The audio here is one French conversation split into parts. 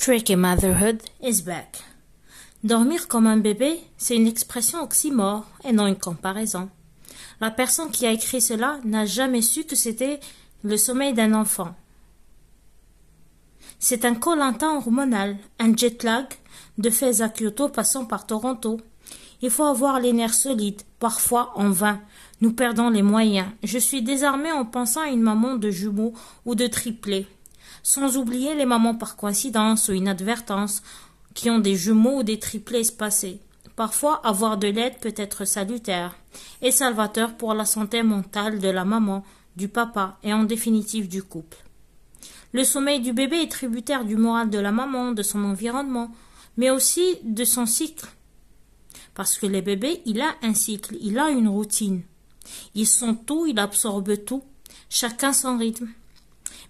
Tricky Motherhood is back. Dormir comme un bébé, c'est une expression oxymore et non une comparaison. La personne qui a écrit cela n'a jamais su que c'était le sommeil d'un enfant. C'est un colantin hormonal, un jet lag, de Fès à Kyoto passant par Toronto. Il faut avoir les nerfs solides, parfois en vain. Nous perdons les moyens. Je suis désarmée en pensant à une maman de jumeaux ou de triplés sans oublier les mamans par coïncidence ou inadvertance qui ont des jumeaux ou des triplés espacés. Parfois, avoir de l'aide peut être salutaire et salvateur pour la santé mentale de la maman, du papa et en définitive du couple. Le sommeil du bébé est tributaire du moral de la maman, de son environnement, mais aussi de son cycle. Parce que le bébé, il a un cycle, il a une routine. Ils sont tout, il absorbe tout, chacun son rythme.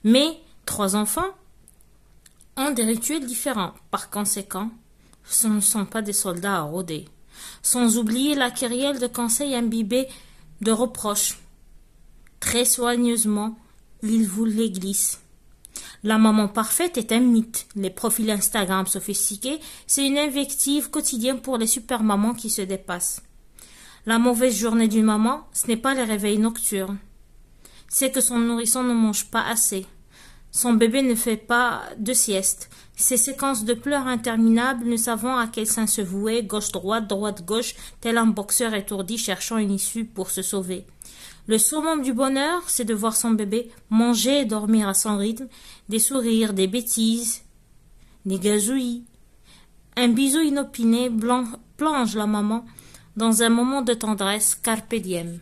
Mais trois enfants ont des rituels différents. Par conséquent, ce ne sont pas des soldats à rôder. Sans oublier la kyrielle de conseils imbibés de reproches. Très soigneusement, ils vous les glissent. La maman parfaite est un mythe. Les profils Instagram sophistiqués, c'est une invective quotidienne pour les super mamans qui se dépassent. La mauvaise journée d'une maman, ce n'est pas les réveils nocturnes. C'est que son nourrisson ne mange pas assez. Son bébé ne fait pas de sieste. Ces séquences de pleurs interminables, ne savant à quel sein se vouer, gauche-droite, droite-gauche, tel un boxeur étourdi cherchant une issue pour se sauver. Le summum du bonheur, c'est de voir son bébé manger et dormir à son rythme, des sourires, des bêtises, des gazouillis. Un bisou inopiné plonge la maman dans un moment de tendresse carpe diem.